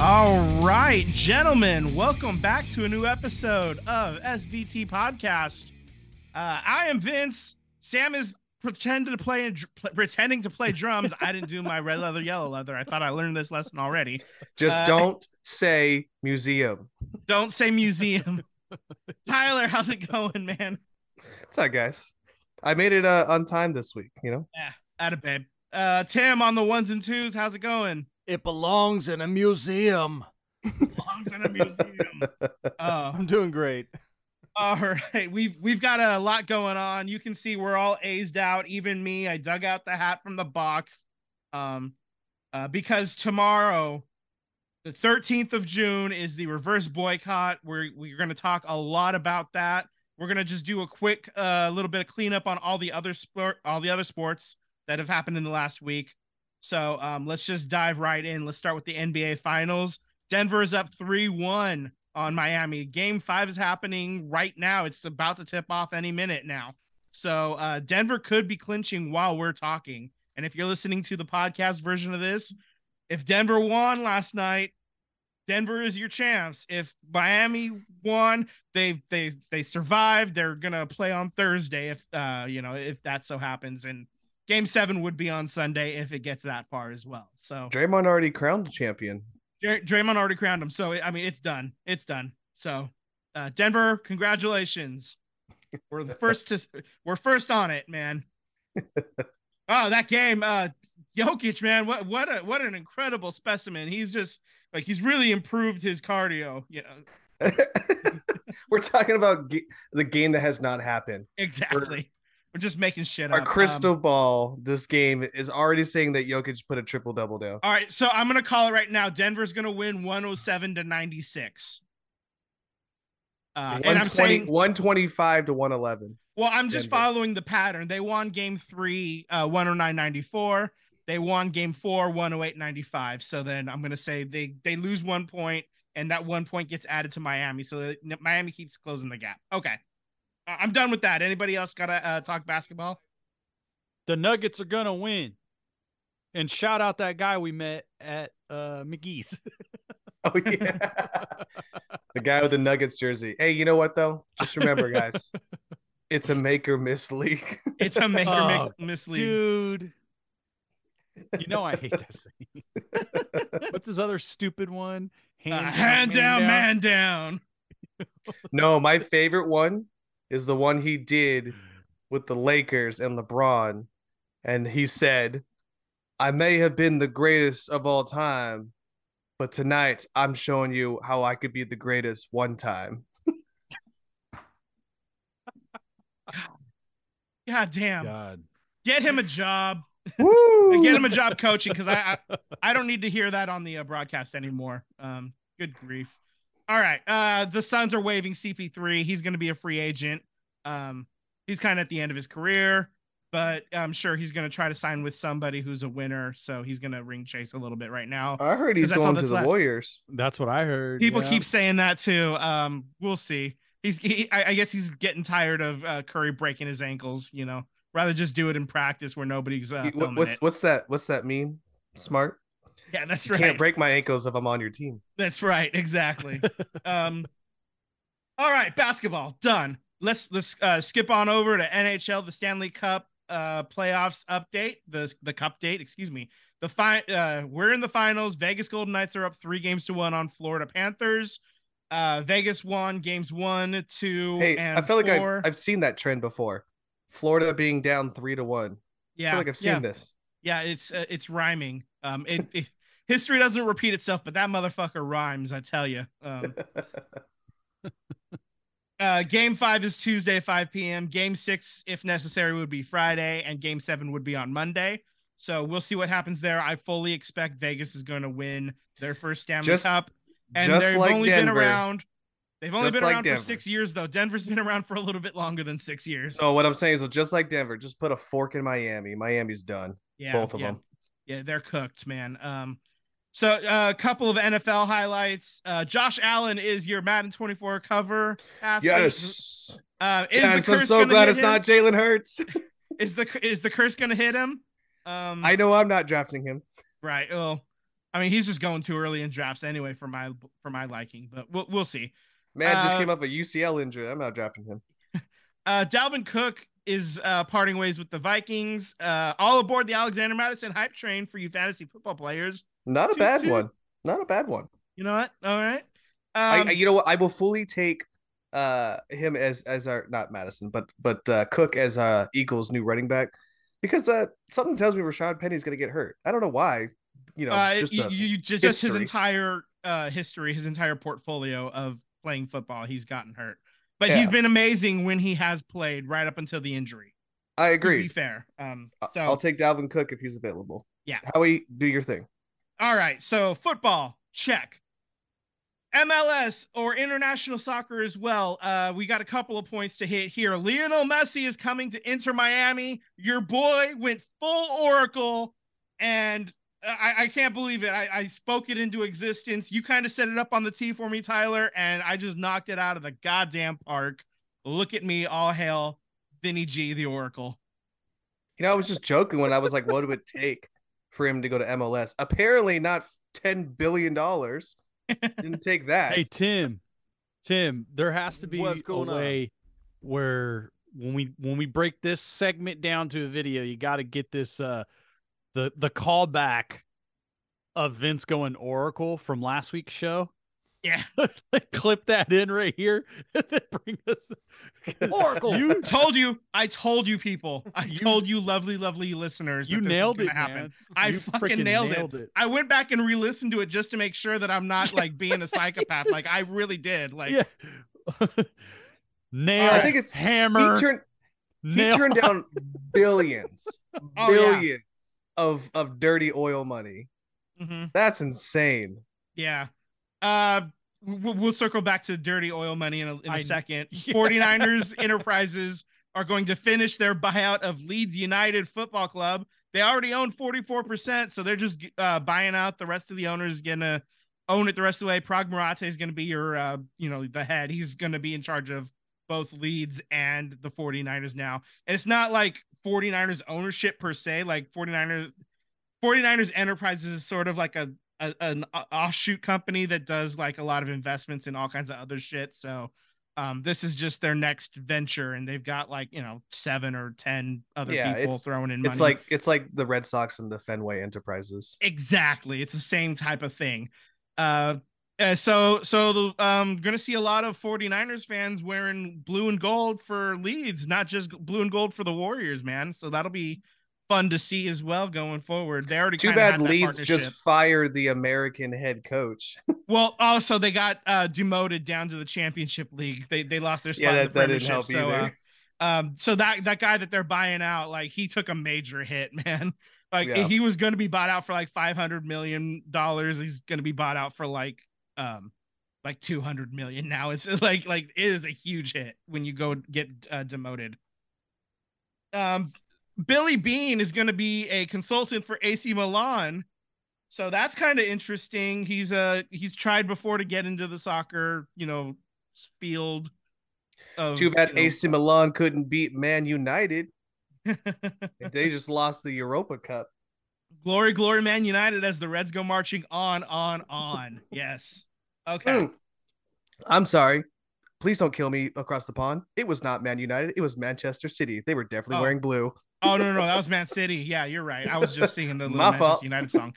All right, gentlemen, welcome back to a new episode of SVT Podcast. Uh, I am Vince. Sam is pretending to play pretending to play drums. I didn't do my red leather, yellow leather. I thought I learned this lesson already. Just Uh, don't say museum. Don't say museum. Tyler, how's it going, man? What's up, guys? I made it uh, on time this week. You know, At a babe. Uh, Tim on the ones and twos. How's it going? It belongs in a museum. Belongs in a museum. Uh, I'm doing great. All right, we've we've got a lot going on. You can see we're all azed out, even me. I dug out the hat from the box, um, uh, because tomorrow, the 13th of June, is the reverse boycott. We're we're going to talk a lot about that. We're going to just do a quick uh, little bit of cleanup on all the other sport, all the other sports that have happened in the last week. So um, let's just dive right in. Let's start with the NBA Finals. Denver is up three one on Miami. Game five is happening right now. It's about to tip off any minute now. So uh, Denver could be clinching while we're talking. And if you're listening to the podcast version of this, if Denver won last night, Denver is your chance. If Miami won, they they they survived. They're gonna play on Thursday if uh you know if that so happens. And game seven would be on Sunday if it gets that far as well. So Draymond already crowned the champion. Dray- Draymond already crowned him, so I mean it's done. It's done. So, uh, Denver, congratulations. We're the first to we're first on it, man. oh, that game, uh, Jokic, man, what what a what an incredible specimen. He's just like he's really improved his cardio. You know, We're talking about ga- the game that has not happened. exactly. We're just making shit Our up. Our crystal Um, ball, this game is already saying that Jokic put a triple double down. all right, so I'm gonna call it right now. Denver's gonna win 107 to 96. Uh, and I'm saying 125 to 111. Well, I'm just Denver. following the pattern. They won game three, uh, 109.94. They won game four, 108.95. So then I'm going to say they, they lose one point, and that one point gets added to Miami. So Miami keeps closing the gap. Okay. I- I'm done with that. Anybody else got to uh, talk basketball? The Nuggets are gonna win. And shout out that guy we met at uh McGee's. Oh yeah. the guy with the Nuggets jersey. Hey, you know what though? Just remember guys. it's a make or miss league. It's a make or Oh, make mislead. Dude. You know I hate that saying. What's his other stupid one? Uh, hand down, man down. No, my favorite one is the one he did with the Lakers and LeBron. And he said, I may have been the greatest of all time, but tonight I'm showing you how I could be the greatest one time. God damn. God. Get him a job. Woo! Get him a job coaching because I, I I don't need to hear that on the uh, broadcast anymore. Um, good grief. All right. Uh, the Suns are waiving CP3. He's going to be a free agent. Um, he's kind of at the end of his career, but I'm sure he's going to try to sign with somebody who's a winner. So he's going to ring chase a little bit right now. I heard he's that's all going to that's the left. Warriors. That's what I heard. People yeah. keep saying that too. Um, we'll see. He's, he, I, I guess he's getting tired of uh, Curry breaking his ankles. You know, rather just do it in practice where nobody's uh, What- what's it. what's that? What's that mean? Smart. Yeah, that's You right. Can't break my ankles if I'm on your team. That's right, exactly. um all right, basketball done. Let's let's uh, skip on over to NHL, the Stanley Cup uh playoffs update, the the cup date, excuse me. The fi- uh we're in the finals. Vegas Golden Knights are up 3 games to 1 on Florida Panthers. Uh Vegas won games 1, 2 Hey, and I feel like 4. I've, I've seen that trend before. Florida being down three to one. I yeah. feel like I've seen yeah. this. Yeah, it's uh, it's rhyming. Um it, it history doesn't repeat itself, but that motherfucker rhymes, I tell you. Um Uh, game five is Tuesday, 5 p.m. Game six, if necessary, would be Friday, and game seven would be on Monday. So we'll see what happens there. I fully expect Vegas is going to win their first Stanley Just- Cup, and they've like only been around. They've only Just been like around for six years, though. Denver's been around for a little bit longer than six years. So what I'm saying is, just like Denver, just put a fork in Miami. Miami's done. yeah, both of yeah. them. Yeah, they're cooked, man. Um, so uh, a couple of NFL highlights. Uh, Josh Allen is your Madden 24 cover. athlete. Yes. Uh, is Yes, the I'm so glad it's him? not Jalen Hurts. Is the is the curse gonna hit him? Um, I know I'm not drafting him. right. Well, I mean, he's just going too early in drafts anyway for my for my liking, but we'll we'll see. Man just Uh, came off a UCL injury. I'm not drafting him. Uh, Dalvin Cook is uh, parting ways with the Vikings. Uh, all aboard the Alexander Mattison hype train for you fantasy football players. Not a Two- bad two. one. Not a bad one. You know what? All right. Um, I- you know what? I will fully take uh him as as our not Mattison, but but uh Cook as uh Eagles' new running back because uh something tells me Rashad Penny's gonna get hurt. I don't know why. You know, uh, just you, you- just just his entire uh history, his entire portfolio of playing football, he's gotten hurt. But he's been amazing when he has played right up until the injury. I agree. To be fair. Um. So I'll take Dalvin Cook if he's available. Yeah. Howie, do your thing. All right. So football, check. MLS or international soccer as well. Uh, we got a couple of points to hit here. Lionel Messi is coming to Inter Miami. Your boy went full Oracle, and I, I can't believe it. I, I spoke it into existence. You kind of set it up on the tee for me, Tyler, and I just knocked it out of the goddamn park. Look at me, all hail Vinny G, the Oracle. You know, I was just joking when I was like, what would it take for him to go to MLS? Apparently not ten billion dollars. Didn't take that. Hey Tim, Tim, there has to be What's a going on? way where when we when we break this segment down to a video, you got to get this uh the the callback of Vince going Oracle from last week's show. Yeah. Clip that in right here and then bring us Oracle. You told you. I told you, people. I You- told you, lovely, lovely listeners. you that nailed it, happen. man. I You fucking freaking nailed it. I went back and re-listened to it just to make sure that I'm not like being a psychopath. Like I really did. Like yeah. Nail. I think it's- hammer. He turned he turned down billions, Oh, yeah. billions of of dirty oil money. mhm, That's insane. yeah. Uh, we'll, we'll circle back to dirty oil money in a, in a I- second. Yeah. 49ers Enterprises are going to finish their buyout of Leeds United Football Club. They already own 44%, so they're just uh, buying out the rest of the owners gonna own it the rest of the way. Paraag Marathe is gonna be your uh, you know, the head. He's gonna be in charge of both Leeds and the 49ers now. And it's not like 49ers ownership per se, like 49ers 49ers Enterprises is sort of like a, a an offshoot company that does like a lot of investments in all kinds of other shit. So um, this is just their next venture, and they've got like you know seven or ten other Yeah, people throwing in money. It's like it's like the Red Sox and the Fenway Enterprises. exactly, it's the same type of thing. Uh, uh, so so um gonna see a lot of 49ers fans wearing blue and gold for Leeds, not just blue and gold for the Warriors, man. So that'll be fun to see as well going forward. They already Too bad that Leeds just fired the American head coach. Well, also they got uh demoted down to the championship league. They they lost their spot yeah, in the that didn't help so either. uh, um so that that guy that they're buying out, like he took a major hit, man. Like Yeah. he was gonna be bought out for like five hundred million dollars. He's gonna be bought out for like um like 200 million now. It's like like it is a huge hit when you go get uh, demoted. Um Billy Beane is going to be a consultant for AC Milan. So that's kind of interesting. He's uh he's tried before to get into the soccer, you know, field. Of, Too bad you know, AC Milan couldn't beat Man United. they just lost the Europa Cup. glory, glory, Man United as the Reds go marching on, on, on. Yes. Okay. Mm. I'm sorry. Please don't kill me across the pond. It was not Man United. It was Manchester City. They were definitely Oh. wearing blue. Oh no, no, no, that was Man City. Yeah, you're right. I was just singing the Manchester fault. United song.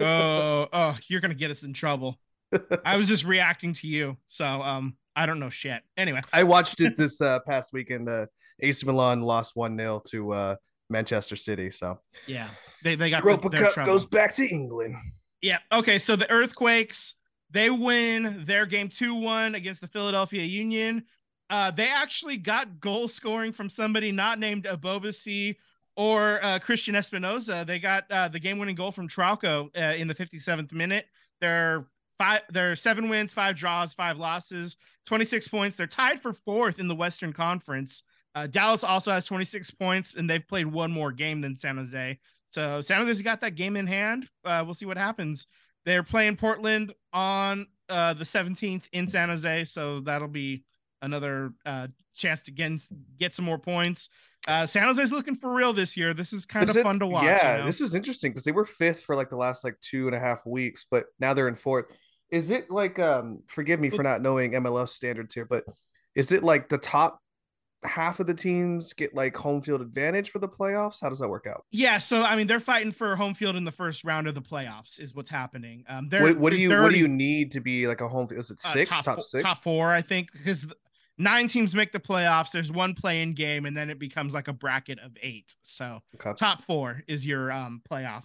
Oh, oh, you're gonna get us in trouble. I was just reacting to you, so um, I don't know shit. Anyway, I watched it this uh, past weekend. Uh, AC Milan lost 1 0 to uh, Manchester City. So yeah, they they got Europa their Cup trouble. goes back to England. Yeah. Okay. So the Earthquakes, they win their game 2 1 against the Philadelphia Union. Uh, they actually got goal scoring from somebody not named Ebobisse or uh, Cristian Espinoza. They got uh, the game winning goal from Trauco uh, in the 57th minute. They're five, they're seven wins, five draws, five losses, 26 points. They're tied for fourth in the Western Conference. Uh, Dallas also has 26 points, and they've played one more game than San Jose. So San Jose's got that game in hand. Uh, we'll see what happens. They're playing Portland on the 17th in San Jose, so that'll be another uh, chance to get get some more points. uh, San Jose's looking for real this year. This is kind Is of it- fun to watch. Yeah, you know? this is interesting because they were fifth for like the last like two and a half weeks, but now they're in fourth. Is it like um forgive me for not knowing MLS standards here, but is it like the top half of the teams get like home field advantage for the playoffs? How does that work out? Yeah, so I mean, they're fighting for home field in the first round of the playoffs, is what's happening. Um, they're What, what do you they're what do you need to be like a home field? Is it uh, six? top, top six? top four, I think, because nine teams make the playoffs. There's one play-in game, and then it becomes like a bracket of eight. So Okay. top four is your um playoff.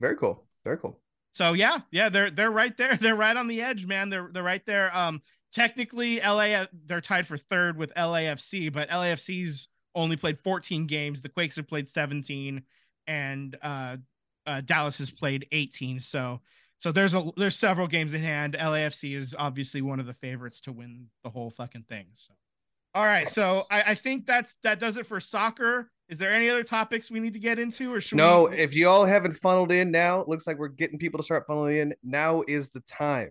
Very cool. Very cool. So yeah, yeah, they're they're right there. They're right on the edge, man. They're they're right there. Um, technically, LA they're tied for third with LAFC, but LAFC's only played 14 games. The Quakes have played 17, and uh, uh, Dallas has played 18. So so there's a there's several games in hand. LAFC is obviously one of the favorites to win the whole fucking thing. So all right, so I, I think that's that does it for soccer. Is there any other topics we need to get into, or should No, we? if y'all haven't funneled in now, it looks like we're getting people to start funneling in. Now is the time.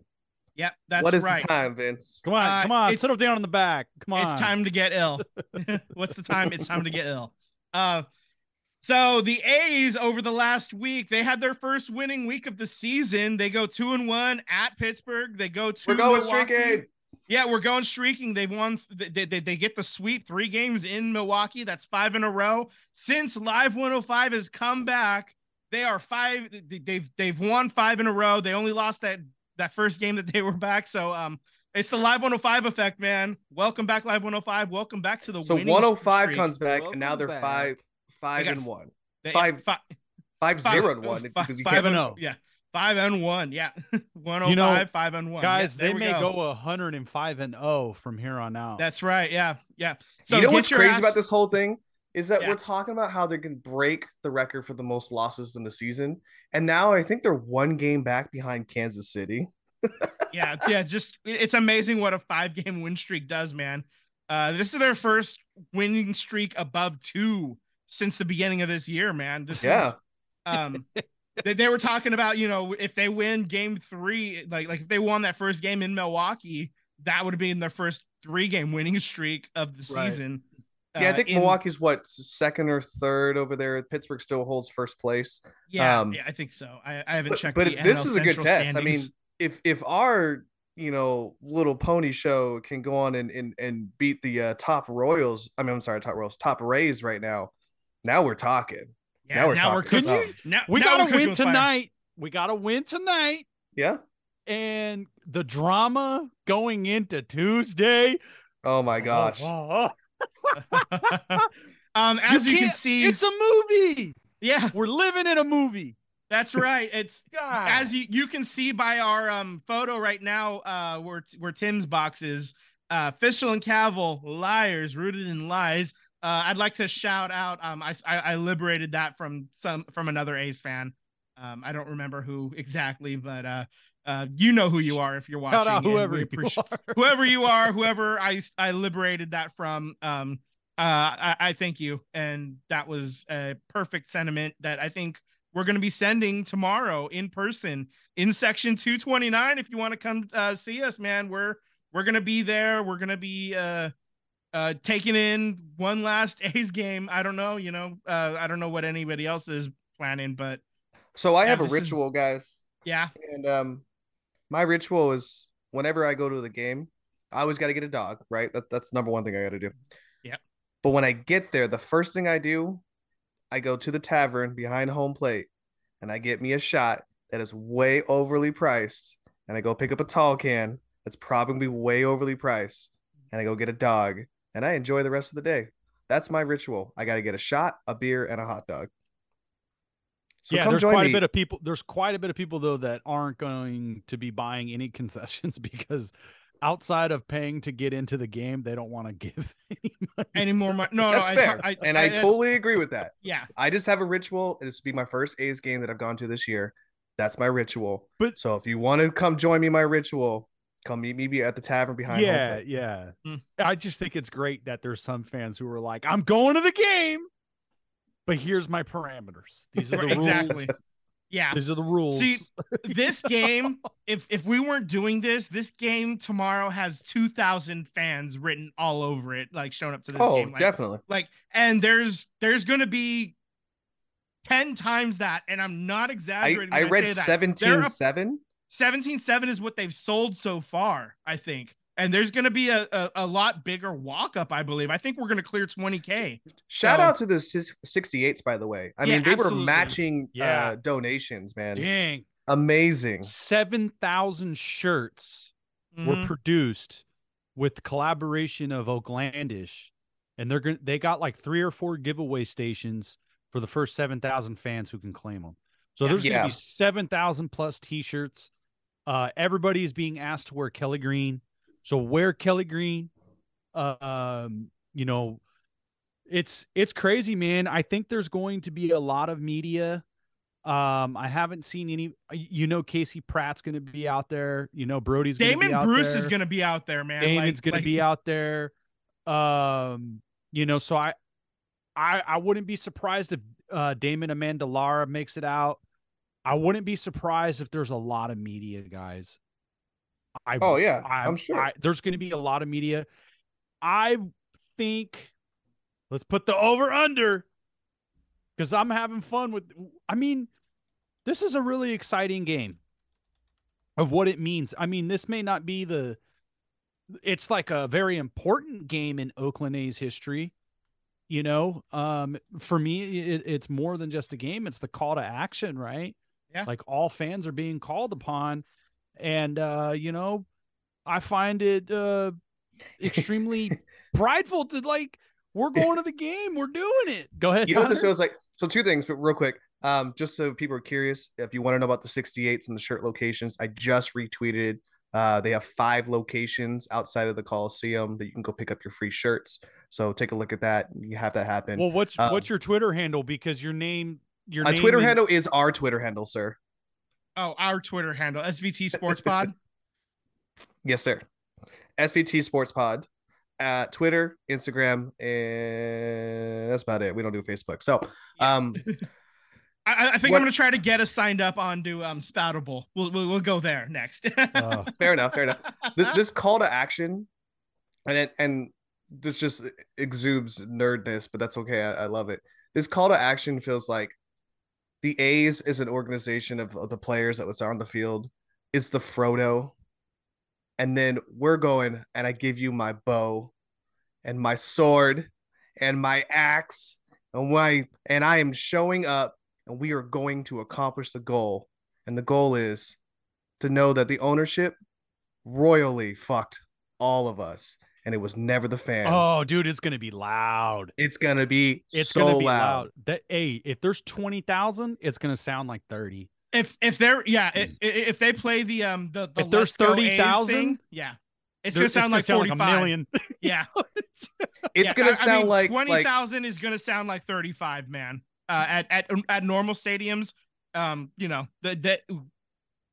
Yep, that's what is right. the time, Vince? Come on, Uh, come on, it's- settle down in the back. Come on. It's time to get ill. What's the time? It's time to get ill. Uh, so the A's over the last week, they had their first winning week of the season. They go two and one at Pittsburgh. They go to We're going Milwaukee. streaking. Yeah, we're going streaking. They've won. They, they, they get the sweep three games in Milwaukee. That's five in a row since Live 105 has come back. They are five. they- They've they've won five in a row. They only lost that that first game that they were back. So um, it's the Live 105 effect, man. Welcome back, Live 105. Welcome back to the So 105 streak. comes back, Welcome and now they're back. five, five and one, They- five- fi- five five- zero and one. five- you five and and oh. Yeah, five and one. Yeah, 105, You know, five and one. Guys, Yeah, they may go. 105 and 0 from here on out. That's right. Yeah, yeah. So you know what's crazy ass- about this whole thing is that Yeah. we're talking about how they can break the record for the most losses in the season, and now I think they're one game back behind Kansas City. yeah, yeah. Just it's amazing what a five game win streak does, man. Uh, this is their first winning streak above two since the beginning of this year, man. This Yeah. is um they, they were talking about, you know, if they win game three, like like if they won that first game in Milwaukee, that would have been their first three game winning streak of the Right. season. Yeah, I Uh, think in- Milwaukee's what second or third over there. Pittsburgh still holds first place. Yeah, um, yeah, I think so. I, I haven't But, checked. but this NL is a good test. I mean, if if our you know little pony show can go on and and, and beat the uh, top Royals, I mean, I'm sorry, top Royals, top Rays right now. Now we're talking. yeah, now we're now we're talking. cooking. Oh. Now, we now gotta win with fire. tonight. We got to win tonight. Yeah. And the drama going into Tuesday. Oh my gosh. Oh, um, as you, can can't- see, it's a movie. yeah, We're living in a movie. that's right. It's God. as you you can see by our um photo right now, uh, where where Tim's box is, uh, Fisher and Kaval, liars rooted in lies. Uh, I'd like to shout out. Um, I, I I liberated that from some from another A's fan. Um, I don't remember who exactly, but uh, uh, you know who you are if you're watching. Shout out whoever you are. whoever you are, whoever I I liberated that from. Um, uh, I, I thank you, and that was a perfect sentiment that I think we're going to be sending tomorrow in person in section 229. If you want to come uh, see us, man, we're we're gonna be there. We're gonna be uh uh taking in one last A's game. I don't know, you know, uh, I don't know what anybody else is planning, but So I Yeah, have a this is- ritual, guys. yeah, And um my ritual is whenever I go to the game, I always got to get a dog, right? That, that's number one thing I got to do. Yeah, But when I get there, the first thing I do, I go to the tavern behind home plate and I get me a shot that is way overly priced. And I go pick up a tall can that's probably way overly priced. And I go get a dog and I enjoy the rest of the day. That's my ritual. I got to get a shot, a beer, and a hot dog. So yeah, come there's join quite me. a bit of people. There's quite a bit of people though that aren't going to be buying any concessions because outside of paying to get into the game, they don't want to give any any more money? No, That's no, fair. I, I, and I, that's- totally agree with that. yeah. I just have a ritual. This will be my first A's game that I've gone to this year. That's my ritual. But- so if you want to come join me, my ritual, come meet me at the tavern behind. yeah, plate. yeah. Hmm. I just think it's great that there's some fans who are like, "I'm going to the game, but here's my parameters. These are the exactly. rules." Yeah. These are the rules. See, this game, if if we weren't doing this, this game tomorrow has two thousand fans written all over it, like showing up to this Oh, game. Like, definitely. like, and there's there's gonna be ten times that, and I'm not I, exaggerating. I when read say 17 They're up- 7. 17.7 is what they've sold so far, I think. And there's going to be a, a, a lot bigger walk up, I believe. I think we're going to clear 20K. Shout So- out to the 68s, by the way. I Yeah, mean, they were matching Yeah. uh, donations, man. dang, Amazing. seven thousand shirts were Mhm. produced with collaboration of Oaklandish, and they're gonna they got like three or four giveaway stations for the first seven thousand fans who can claim them. So Yeah. there's gonna be seven thousand plus T-shirts. Uh, everybody is being asked to wear Kelly Green, so wear Kelly Green. Uh, um, you know, it's it's crazy, man. I think there's going to be a lot of media. Um, I haven't seen any. You know, Casey Pratt's going to be out there. You know, Brodie's gonna be Damon Bruce there. is going to be out there, man. Damon's Like- going like- to be out there. Um, you know, so I, I, I wouldn't be surprised if uh, Damon Amanda Lara makes it out. I wouldn't be surprised if there's a lot of media guys. I Oh, yeah. I, I'm sure. I, there's going to be a lot of media. I think let's put the over under because I'm having fun with. I mean, this is a really exciting game of what it means. I mean, this may not be the. It's like a very important game in Oakland A's history. You know, um, for me, it, it's more than just a game. It's the call to action, right? Yeah. Like all fans are being called upon, and uh, you know, I find it uh extremely prideful to like we're going to the game, we're doing it. Go ahead. You know what this feels like? So two things, but real quick. Um, just so people are curious, if you want to know about the 68s and the shirt locations, I just retweeted. Uh, they have five locations outside of the Coliseum that you can go pick up your free shirts. So take a look at that. You have that happen. Well, what's Um, what's your Twitter handle? Because your name, your uh, name Twitter is- handle is our Twitter handle, sir. Oh, our Twitter handle, SVT Sports Pod. Yes, sir. SVT Sports Pod at Twitter, Instagram, and that's about it. We don't do Facebook. So, um, I, I think What- I'm going to try to get us signed up onto um, Spoutable. We'll, we'll, we'll go there next. Uh, fair enough. Fair enough. This, this call to action, and it, and this just exudes nerdness, but that's okay. I, I love it. This call to action feels like the A's is an organization of, of the players that was on the field. Is the Frodo, and then we're going, and I give you my bow, and my sword, and my axe, and my and I am showing up, and we are going to accomplish the goal, and the goal is to know that the ownership royally fucked all of us, and it was never the fans. oh, dude, it's gonna be loud. it's gonna be It's so gonna be loud. loud. That hey, if there's twenty thousand, it's gonna sound like thirty. if if they're yeah, i- i- if they play the um the, the If there's Let's Go A's 30,000, thing, yeah, it's gonna sound like sound 45. a million. Yeah, It's Yeah, gonna I- I sound mean, like twenty like is gonna sound like thirty five, man. Uh, at at at normal stadiums, um, you know the the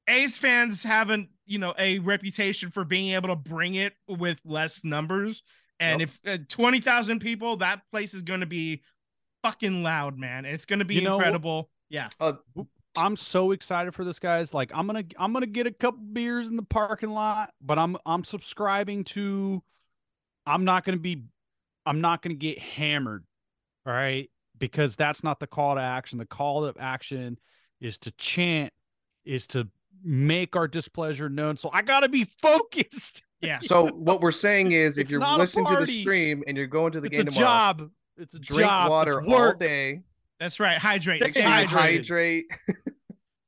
A's fans haven't you know a reputation for being able to bring it with less numbers, and Yep. if uh, twenty thousand people, that place is gonna be fucking loud, man. It's gonna be You know, incredible. Yeah, I'm so excited for this, guys. Like, I'm gonna I'm gonna get a couple beers in the parking lot, but I'm I'm subscribing to. I'm not gonna be, I'm not gonna get hammered, all right, because that's not the call to action. The call to action is to chant, is to make our displeasure known. So I gotta be focused. yeah. so what we're saying is if It's you're listening to the stream and you're going to the it's game a tomorrow, job. It's a drink job. water it's all day. That's right. Hydrate. Make Stay Make sure you hydrated. hydrate.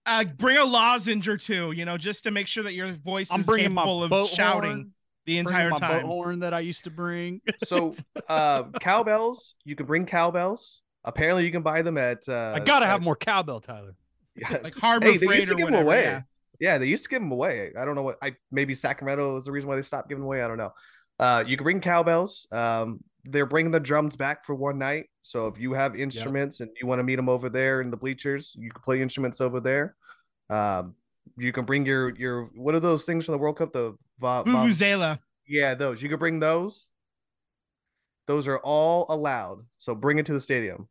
Uh, bring a lozenge or two, you know, just to make sure that your voice I'm is capable of shouting horn, the bringing entire my time. horn that I used to bring. So uh cowbells, you can bring cowbells. Apparently you can buy them at uh I gotta at- have more cowbell, Tyler. yeah, Like Harbor Hey, they Freight used to or give them whatever. away. Yeah. Yeah, they used to give them away. I don't know what I maybe Sacramento is the reason why they stopped giving away. I don't know. Uh, you can bring cowbells. Um, they're bringing the drums back for one night. So if you have instruments and you want to meet them over there in the bleachers, you can play instruments over there. Um, you can bring your your what are those things from the World Cup? The va- va- Vuvuzela. yeah, those you can bring those. Those are all allowed. So bring it to the stadium.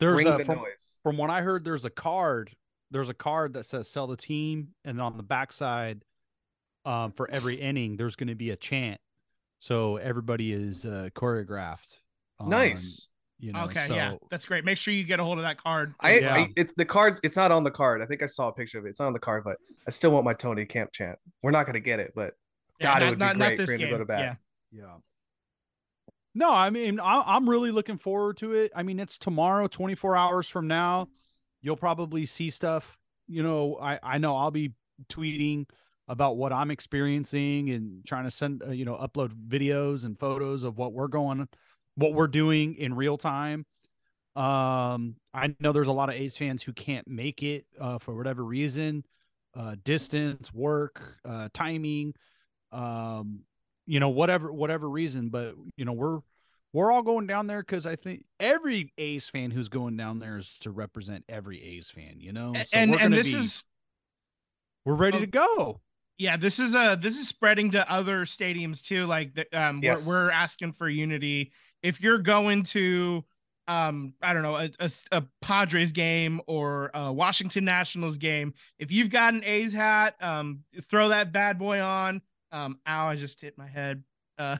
There's Bring a, the from, noise. from what I heard, there's a card. There's a card that says sell the team, and on the backside, um, for every inning, there's going to be a chant. So everybody is uh, choreographed. on, Nice. You know, okay, so, yeah, that's great. Make sure you get a hold of that card. I, Yeah. I it's the cards. It's not on the card. I think I saw a picture of it. It's not on the card, but I still want my Tony Kemp chant. We're not gonna get it, but Yeah, God, it not- would be not- not great this for him to go to bat. Yeah. Yeah. No, I mean, I, I'm really looking forward to it. I mean, it's tomorrow, 24 hours from now. You'll probably see stuff. You know, I I know I'll be tweeting about what I'm experiencing and trying to send, uh, you know, upload videos and photos of what we're going, what we're doing in real time. Um, I know there's a lot of A's fans who can't make it uh, for whatever reason, uh, distance, work, uh, timing, um, you know, whatever whatever reason. But you know, we're we're all going down there because I think every A's fan who's going down there is to represent every A's fan. You know, So and we're and this be- is we're ready oh, to go. yeah this is uh this is spreading to other stadiums too like the, um Yes. we're, we're asking for unity if you're going to um i don't know a, a, a padres game or a washington nationals game if you've got an a's hat um throw that bad boy on um ow i just hit my head uh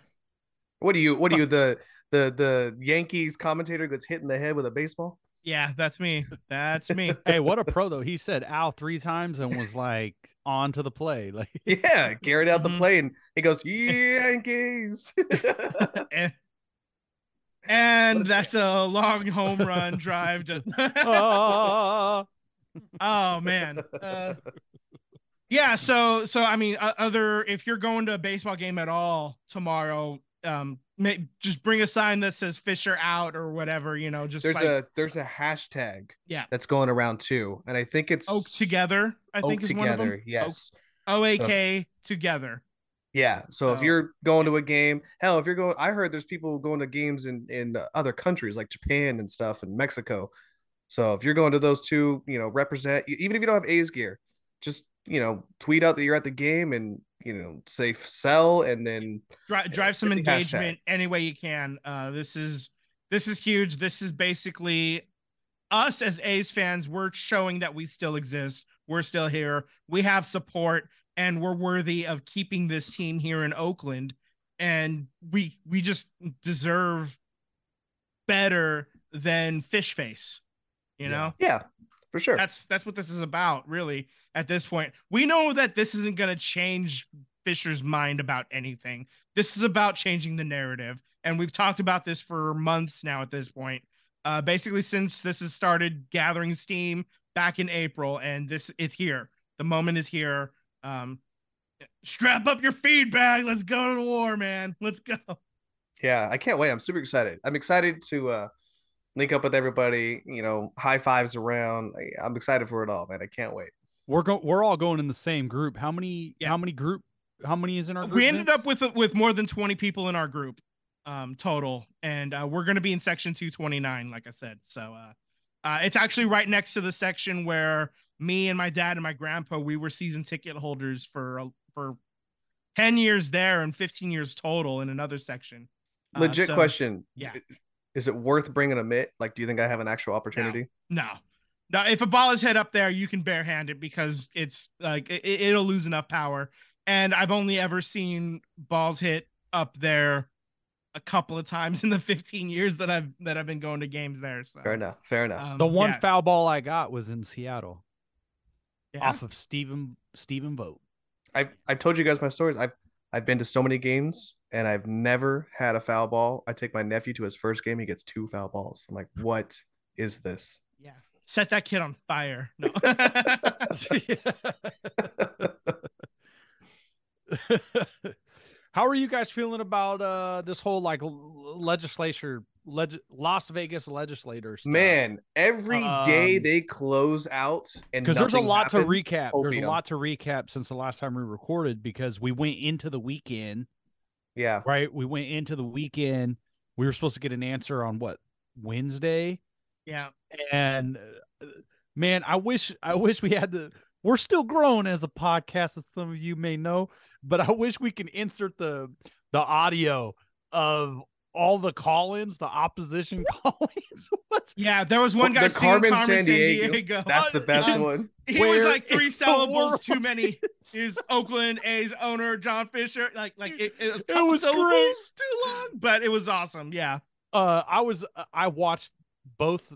What do you? What do you? The the the Yankees commentator gets hit in the head with a baseball. yeah that's me that's me Hey, what a pro though! He said "ow" three times and was like on to the play. Like, Yeah, carried out the Mhm. play, and he goes Yankees. and, and that's a long home run drive to ah. oh man uh, yeah so so i mean uh, other if you're going to a baseball game at all tomorrow um may, just bring a sign that says fisher out or whatever you know just there's like a there's a hashtag Yeah. that's going around too, and I think it's oak together i Oak think is one of them together. Yes. oak together Yeah. So, if you're going to a game, hell, if you're going, I heard there's people going to games in in other countries like Japan and stuff and Mexico. So if you're going to those two, you know, represent even if you don't have A's gear, just you know, tweet out that you're at the game and you know, say sell and then Dri- drive some the hashtag. engagement any way you can. Uh this is this is huge. This is basically us as a's fans we're showing that we still exist. We're still here. We have support and we're worthy of keeping this team here in oakland. And we we just deserve better than fish face you know? Yeah, for sure. that's that's what this is about really at this point we know that this isn't going to change fisher's mind about anything this is about changing the narrative and we've talked about this for months now at this point uh basically since this has started gathering steam back in april and this it's here the moment is here um strap up your feed bag. let's go to war man let's go Yeah, I can't wait. I'm super excited. I'm excited to uh link up with everybody, you know, high fives around. I'm excited for it all, man. I can't wait. we're going. We're all going in the same group. How many? Yeah. How many group? How many is in our group? we ended Vince? up with with more than 20 people in our group um total and uh, we're going to be in section 229 like i said so uh, uh it's actually right next to the section where me and my dad and my grandpa we were season ticket holders for uh, for 10 years there and 15 years total in another section Uh, Legit so- question. yeah. Is it worth bringing a mitt? Like, do you think I have an actual opportunity? no no if a ball is hit up there you can barehand it because it's like it, it'll lose enough power and i've only ever seen balls hit up there a couple of times in the 15 years that i've that i've been going to games there so Fair enough. Fair enough. um, The one yeah, foul ball I got was in Seattle yeah. off of Stephen Stephen Vogt. I've I've told you guys my stories. I've I've been to so many games and I've never had a foul ball. I take my nephew to his first game. He gets two foul balls. I'm like, what is this? yeah set that kid on fire no How are you guys feeling about uh this whole like legislature leg- Las Vegas legislators? Man, every day Um, they close out and because there's a nothing lot to happens, recap. There's a lot to recap since the last time we recorded because we went into the weekend, Yeah. right? We went into the weekend. We were supposed to get an answer on what Wednesday, yeah and uh, man, I wish I wish we had the. We're still growing as a podcast, as some of you may know, but I wish we can insert the the audio of all the call-ins, the opposition call-ins. What's Yeah, there was one guy the Carmen Carmen, San Sandiego. Diego. That's the best Um, one. He was like three in the syllables too many. is- Is Oakland A's owner John Fisher like like it, it was, a It was great. too long, but it was awesome. Yeah, uh I was I watched both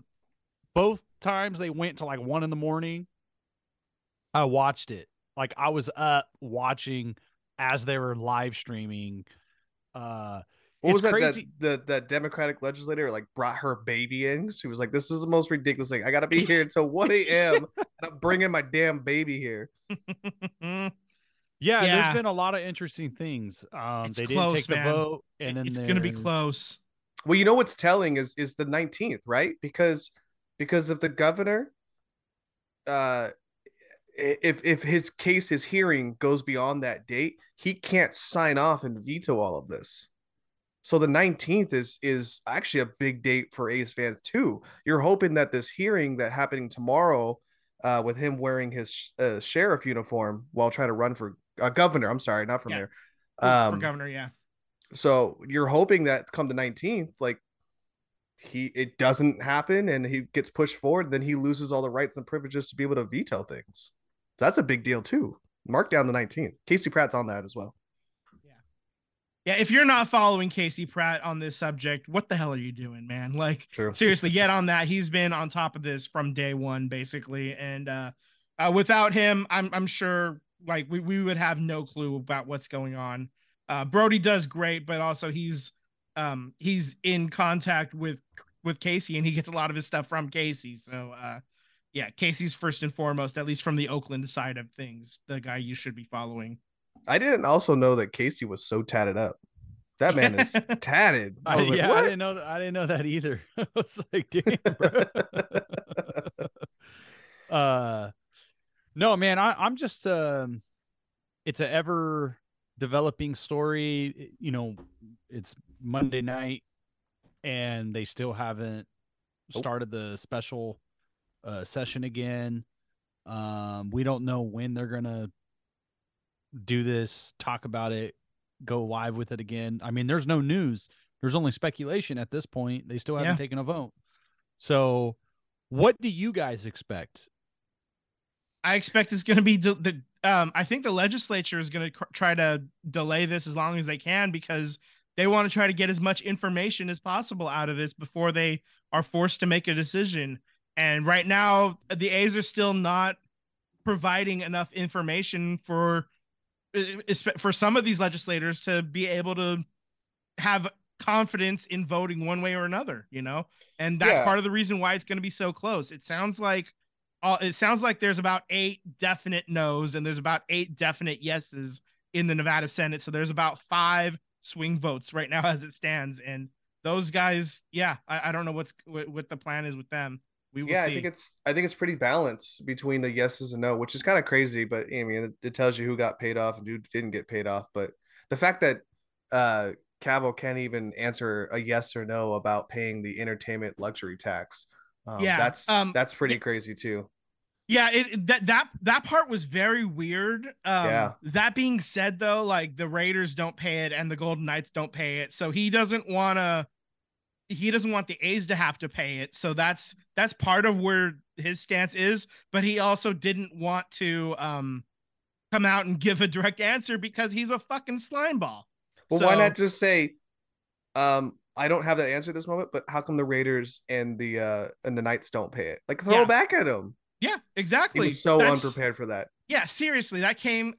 both times they went to like one in the morning. I watched it. Like I was up watching as they were live streaming. Uh What was it's that, that crazy- the that Democratic legislator like brought her baby in? She was like, "This is the most ridiculous thing. I got to be here until one a.m. and I'm bringing my damn baby here." Yeah, Yeah. there's been a lot of interesting things. Um, It's they didn't close, take the vote, and then it's gonna be they're- close. Well, you know what's telling is is the 19th, right? Because because if the governor uh i- if if his case his hearing goes beyond that date, he can't sign off and veto all of this. So the 19th is is actually a big date for A's fans too. You're hoping that this hearing that happening tomorrow uh with him wearing his sh- uh, sheriff uniform while trying to run for uh, governor, I'm sorry, not for Yeah. For, Um, for governor, yeah. so you're hoping that come the 19th, like he it doesn't happen and he gets pushed forward, then he loses all the rights and privileges to be able to veto things. So that's a big deal too. Mark down the 19th. Casey Pratt's on that as well. Yeah, Yeah. if you're not following Casey Pratt on this subject, what the hell are you doing, man? Like True. seriously, get on that. He's been on top of this from day one, basically. And uh, uh without him, I'm I'm sure like we, we would have no clue about what's going on. Uh Brodie does great, but also he's um he's in contact with with Casey and he gets a lot of his stuff from Casey. So uh yeah, Casey's first and foremost, at least from the Oakland side of things, the guy you should be following. I didn't also know that Casey was so tatted up. That man is tatted. I I, was like, yeah, I didn't know. That, I didn't know that either. I was like, damn, bro. uh, no, man. I, I'm just. Um, it's a ever developing story. You know, it's Monday night, and they still haven't started the special uh, session again. Um, we don't know when they're gonna do this, talk about it, go live with it again. I mean, there's no news. There's only speculation at this point. They still haven't Yeah. taken a vote. So, what do you guys expect? I expect it's going to be de- the. Um, I think the legislature is going to cr- try to delay this as long as they can because they want to try to get as much information as possible out of this before they are forced to make a decision. And right now, the A's are still not providing enough information for for some of these legislators to be able to have confidence in voting one way or another. You know, and that's Yeah. part of the reason why it's going to be so close. It sounds like uh, it sounds like there's about eight definite no's and there's about eight definite yeses in the Nevada Senate. So there's about five swing votes right now as it stands. And those guys, yeah, I, I don't know what's what, what the plan is with them. We will yeah, see. I think it's I think it's pretty balanced between the yeses and no, which is kind of crazy, but I mean it, tells you who got paid off and who didn't get paid off. But the fact that uh Kaval can't even answer a yes or no about paying the entertainment luxury tax. Um, Yeah, that's um, that's pretty it- crazy too. Yeah, it it- that that that part was very weird. Um, Yeah. That being said, though, like the Raiders don't pay it and the Golden Knights don't pay it, so he doesn't want to. He doesn't want the A's to have to pay it, so that's that's part of where his stance is. But he also didn't want to um come out and give a direct answer because he's a fucking slime ball. Well, why not just say, um, I don't have that answer at this moment, but how come the Raiders and the uh and the Knights don't pay it? Like throw Yeah. back at him. Yeah, He exactly. was so That's- unprepared for that. Yeah, seriously, that came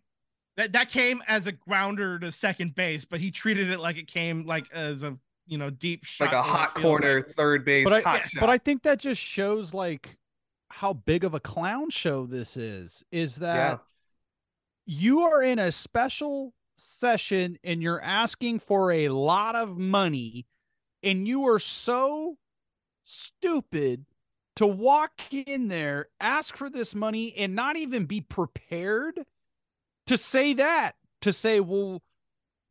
that that came as a grounder to second base, but he treated it like it came like as a you know deep shot, Like a to left hot field. corner, third base, But I, hot yeah, shot. but I think that just shows like how big of a clown show this is. Is that yeah. you are in a special session and you're asking for a lot of money and you are so stupid to walk in there ask for this money and not even be prepared to say that to say well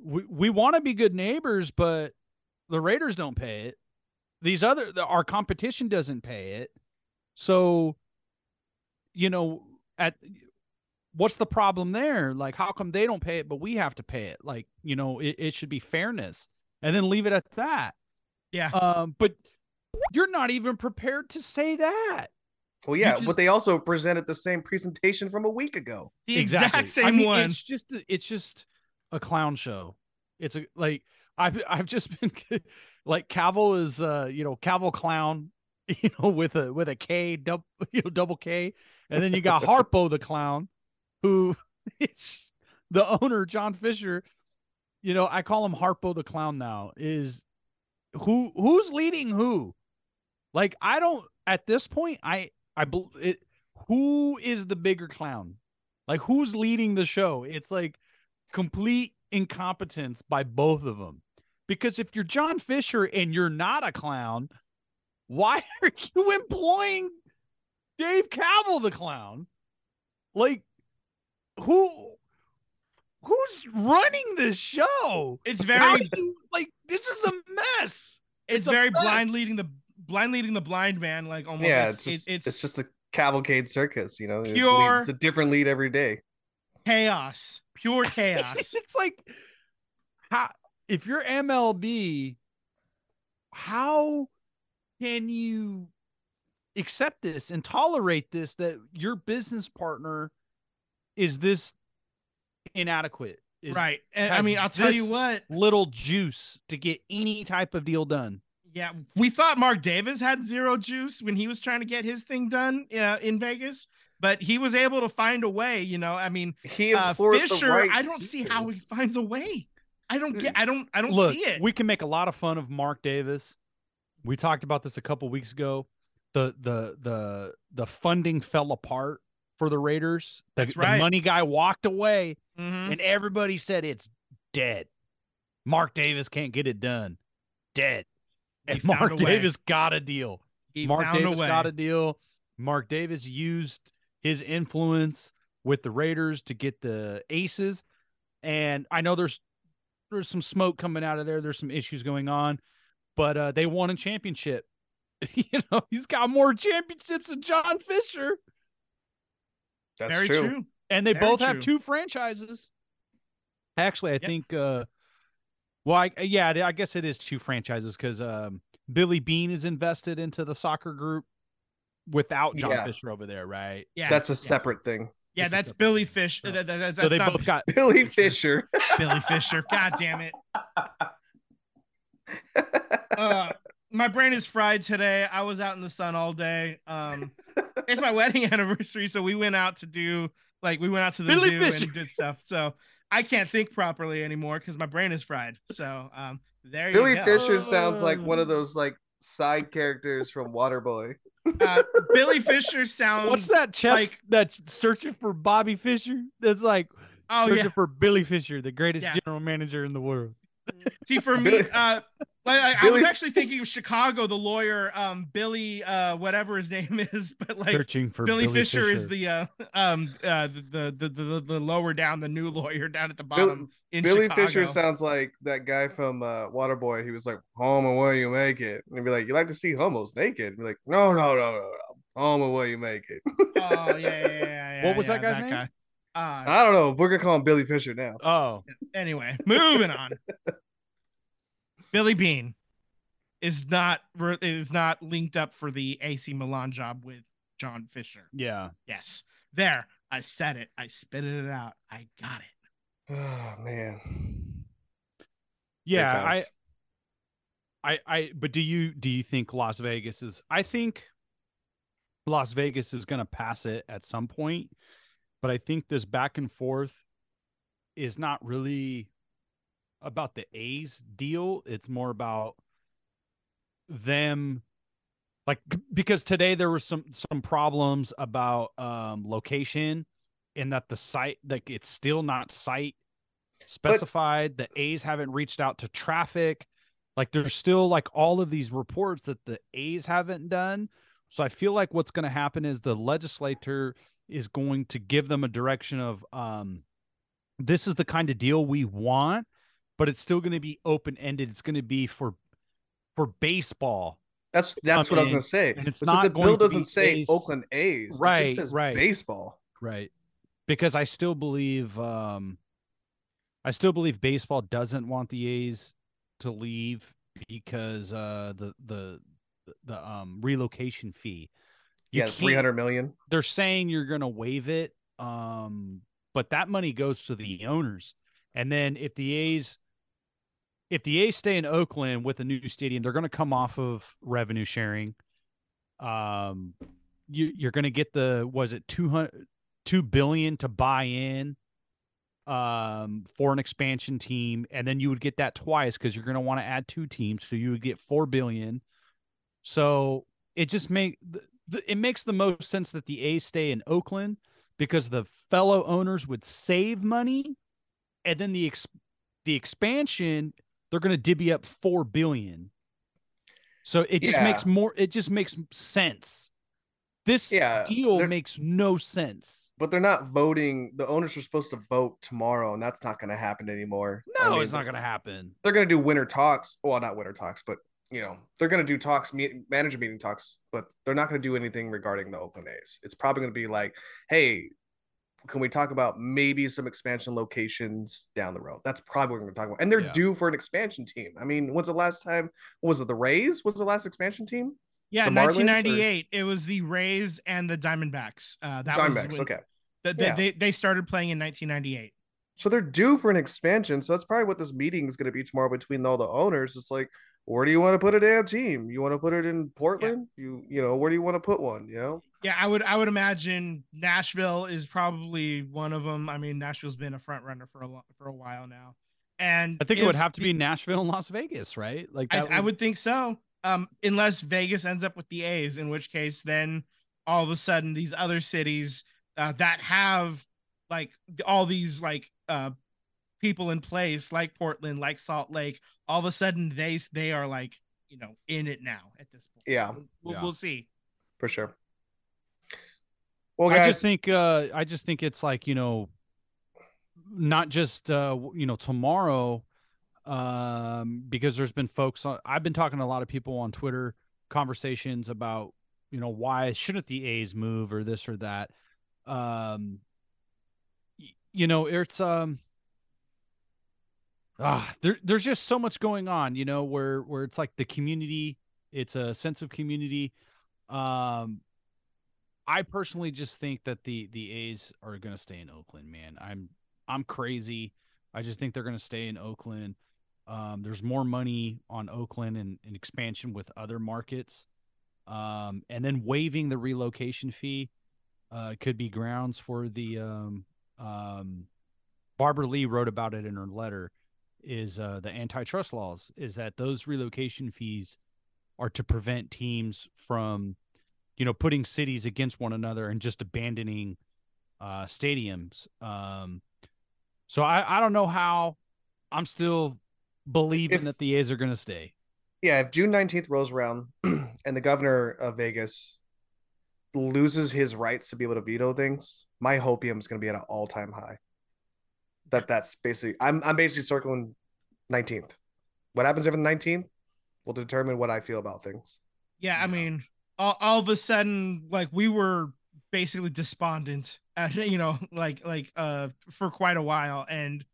we, we want to be good neighbors but the raiders don't pay it these other the, our competition doesn't pay it so you know at what's the problem there like how come they don't pay it but we have to pay it like you know it, it should be fairness and then leave it at that. Yeah. Um, but you're not even prepared to say that. Well, yeah, just- but they also presented the same presentation from a week ago. The exact I same mean, one. It's just it's just a clown show. It's a like I've I've just been like Kaval is uh you know Kaval clown you know with a with a K double you know double K. And then you got Harpo the clown who it's the owner John Fisher. You know I call him Harpo the clown now is who who's leading who? Like I don't at this point I I it who is the bigger clown? Like who's leading the show? It's like complete incompetence by both of them because if you're John Fisher and you're not a clown why are you employing Dave Kaval the clown like who who's running this show it's very you, like this is a mess it's a very mess. blind leading the blind leading the blind man like almost yeah, it's, it's just it- it's, it's just a cavalcade circus, you know. Pure- It's a different lead every day. chaos pure chaos it's like how if you're MLB, how can you accept this and tolerate this that your business partner is this inadequate? Is right and i mean i'll tell you what little juice to get any type of deal done. yeah we thought mark davis had zero juice when he was trying to get his thing done uh, in vegas but he was able to find a way you know i mean He uh, fisher right i don't see people. how he finds a way i don't get i don't i don't Look, see it we can make a lot of fun of Mark Davis. We talked about this a couple weeks ago. The the the the funding fell apart for the Raiders. The, That's the right. money guy walked away Mhm. and everybody said it's dead. Mark Davis can't get it done. Dead. He And Mark. Davis got a deal. he Mark found Davis a way got a deal. Mark Davis used his influence with the Raiders to get the aces. And I know there's there's some smoke coming out of there. There's some issues going on, but uh, they won a championship. you know, he's got more championships than John Fisher, That's very true. true. and they Very both have two franchises. Actually, I Yep. think. uh Well, I, yeah, I guess it is two franchises because um, Billy Beane is invested into the soccer group without John Yeah. Fisher over there, right? Yeah, That's a yeah. separate thing. Yeah, that's Billy thing. Fish. So- that- that- that- so they not both got Billy Fisher. Billy Fisher. God damn it. Uh, my brain is fried today. I was out in the sun all day. Um, it's my wedding anniversary, so we went out to do like we went out to the Billy zoo Fisher. and did stuff. So I can't think properly anymore because my brain is fried. So um, there Billy you go. Fisher sounds like one of those like side characters from Waterboy. Uh, Billy Fisher sounds. What's that chest like- that's searching for Bobby Fischer? That's like Oh searching yeah. for Billy Fisher, the greatest Yeah. general manager in the world. See, for me, uh, I, I was actually thinking of Chicago, the lawyer, um, Billy, uh, whatever his name is, but like searching for Billy, Billy, Fisher, is the uh um uh the the the, the, the lower down the new lawyer down at the Billy- bottom in Billy Chicago. Fisher sounds like that guy from uh, Waterboy. He was like, "Home and where you make it," and he'd be like, "You like to see homos naked?" And be like, "No, no, no, no, no. Home and where you make it." oh yeah, yeah, yeah, yeah. What was yeah, that guy's name? Guy. Uh, I don't know. We're gonna call him Billy Fisher now. Oh, anyway, moving on. Billy Beane is not is not linked up for the AC Milan job with John Fisher. yeah. Yes, there. I said it. I spit it out. I got it. Oh man. Yeah, I. I I but do you do you think Las Vegas is I think Las Vegas is going to pass it at some point, but I think this back and forth is not really about the A's deal. It's more about them like because today there were some some problems about um location and that the site like it's still not site specified. The a's haven't reached out to traffic. Like there's still like all of these reports that the a's haven't done. So i feel like what's going to happen is the legislator is going to give them a direction of um this is the kind of deal we want but it's still going to be open ended it's going to be for for baseball That's that's what I was gonna say. and it's not the bill doesn't say based- Oakland A's. It Right, just says right. baseball. Right. Because I still believe um I still believe baseball doesn't want the A's to leave because uh the the the um relocation fee. Yeah, three hundred million. They're saying you're going to waive it, um, but that money goes to the owners. And then if the A's if the A's stay in Oakland with a new stadium, they're going to come off of revenue sharing. Um, you you're going to get the was it 200 2 billion to buy in um for an expansion team and then you would get that twice because you're going to want to add two teams so you would get 4 billion so it just make it makes the most sense that the A's stay in Oakland because the fellow owners would save money and then the ex- the expansion they're going to divvy up 4 billion so it just makes more it just makes sense this Yeah, deal makes no sense But they're not voting. The owners are supposed to vote tomorrow, and that's not going to happen anymore. I no mean, it's not going to happen They're going to do winter talks. Well, not winter talks, but you know, they're going to do talks, meet, manager meeting talks, but they're not going to do anything regarding the Oakland A's. It's probably going to be like, hey, can we talk about maybe some expansion locations down the road? That's probably what we're going to talk about. And they're Yeah. due for an expansion team. I mean, when's the last time? Was it the Rays? Was the last expansion team? Yeah, The Marlins, or- 1998. It was the Rays and the Diamondbacks. Uh, that was Diamondbacks. when- Okay. that- that Yeah. they they started playing in 1998. So they're due for an expansion. So that's probably what this meeting is going to be tomorrow between all the owners. It's like, where do you want to put a damn team? You want to put it in Portland? You you know, where do you want to put one? You know? Yeah, I would I would imagine Nashville is probably one of them. I mean, Nashville's been a front runner for a lo- for a while now, and I think it would have to be Nashville and Las Vegas, right? Like I, that I would think so. Um, unless Vegas ends up with the A's, in which case then all of a sudden these other cities uh, that have like all these like uh people in place, like Portland, like Salt Lake, all of a sudden they they are like you know in it now at this point. Yeah. we'll, Yeah. we'll see. For sure. Well, guys, I just think uh I just think it's like, you know, not just uh you know, tomorrow um because there's been folks on, I've been talking to a lot of people on Twitter conversations about, you know, why shouldn't the A's move or this or that. Um you know, it's um ah, there, there's just so much going on, you know, where where it's like the community, it's a sense of community. Um I personally just think that the the A's are going to stay in Oakland, man. I'm I'm crazy. I just think they're going to stay in Oakland. Um, there's more money on Oakland and, and expansion with other markets. Um, and then waiving the relocation fee uh, could be grounds for the um, um, Barbara Lee wrote about it in her letter. Is uh, the antitrust laws is that those relocation fees are to prevent teams from you know, putting cities against one another and just abandoning uh, stadiums. Um, so I, I don't know how. I'm still believing If- that the A's are going to stay. yeah, if June 19th rolls around and the governor of Vegas loses his rights to be able to veto things, my hopium is going to be at an all-time high. That that's basically I'm I'm basically circling 19th. What happens after the 19th will determine what I feel about things. Yeah, I Yeah. mean, all, all of a sudden, like we were basically despondent at you know, like like uh for quite a while, and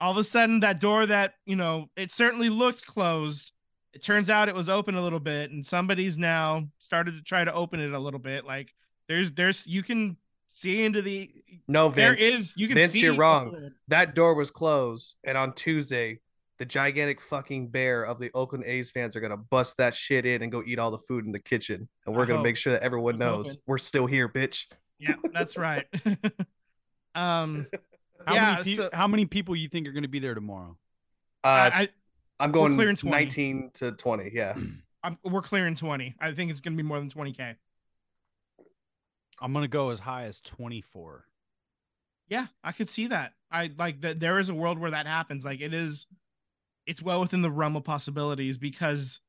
all of a sudden that door that you know it certainly looked closed. It turns out it was open a little bit, and somebody's now started to try to open it a little bit. Like there's there's you can see into the No, there Vince. is you can Vince, see you're wrong. That door was closed, and on Tuesday, the gigantic fucking bear of the Oakland A's fans are gonna bust that shit in and go eat all the food in the kitchen, and we're I gonna hope. make sure that everyone knows hoping. we're still here, bitch. Yeah, that's right. um, How Yeah, many pe- so- how many people you think are going to be there tomorrow? Uh, I, I I'm going clearing 20. 19 to 20. Yeah. I'm, we're clearing twenty. I think it's gonna be more than twenty k. I'm going to go as high as 24. Yeah, I could see that. I like that. There is a world where that happens. Like it is, it's well within the realm of possibilities because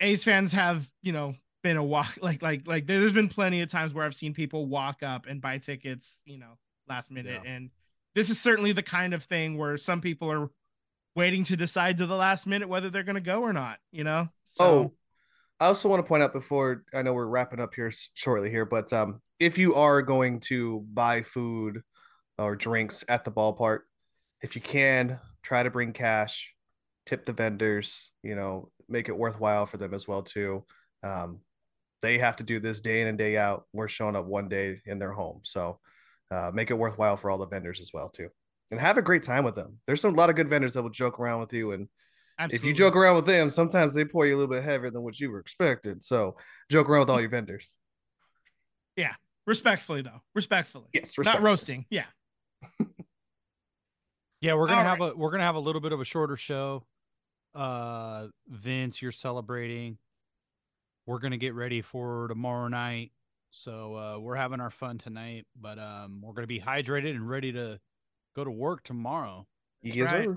A's fans have you know been a walk like like like there's been plenty of times where I've seen people walk up and buy tickets you know last minute Yeah. and this is certainly the kind of thing where some people are waiting to decide to the last minute whether they're going to go or not. You know. So, Oh, I also want to point out before I know we're wrapping up here shortly here, but um, if you are going to buy food or drinks at the ballpark, if you can, try to bring cash. tip the vendors, you know, make it worthwhile for them as well too. Um, they have to do this day in and day out. We're showing up one day in their home, so uh, make it worthwhile for all the vendors as well too, and have a great time with them. There's some, a lot of good vendors that will joke around with you, and Absolutely. if you joke around with them, sometimes they pour you a little bit heavier than what you were expected. So joke around with all your vendors. Yeah, respectfully though, respectfully. Yes, respectfully. not roasting. Yeah. yeah, we're gonna all have right. a we're gonna have a little bit of a shorter show. Uh, Vince, you're celebrating. We're gonna get ready for tomorrow night. So uh, we're having our fun tonight, but um, we're gonna be hydrated and ready to go to work tomorrow. That's yes, right. sir.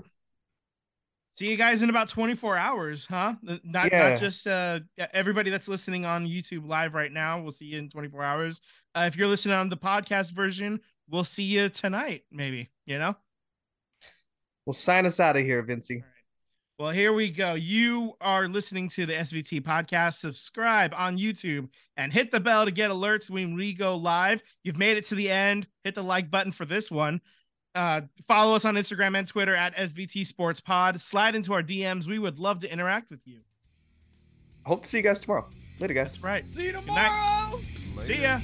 See you guys in about 24 hours, huh? Not yeah. not just uh everybody that's listening on YouTube live right now. We'll see you in 24 hours. Uh, if you're listening on the podcast version, we'll see you tonight, maybe. You know. Well, sign us out of here, Vincey. Well, here we go. You are listening to the SVT podcast. Subscribe on YouTube and hit the bell to get alerts when we go live. You've made it to the end. Hit the like button for this one. Uh, follow us on Instagram and Twitter at SVT Sports Pod. Slide into our DMs. We would love to interact with you. Hope to see you guys tomorrow. Later, guys. That's right. See you tomorrow. See ya.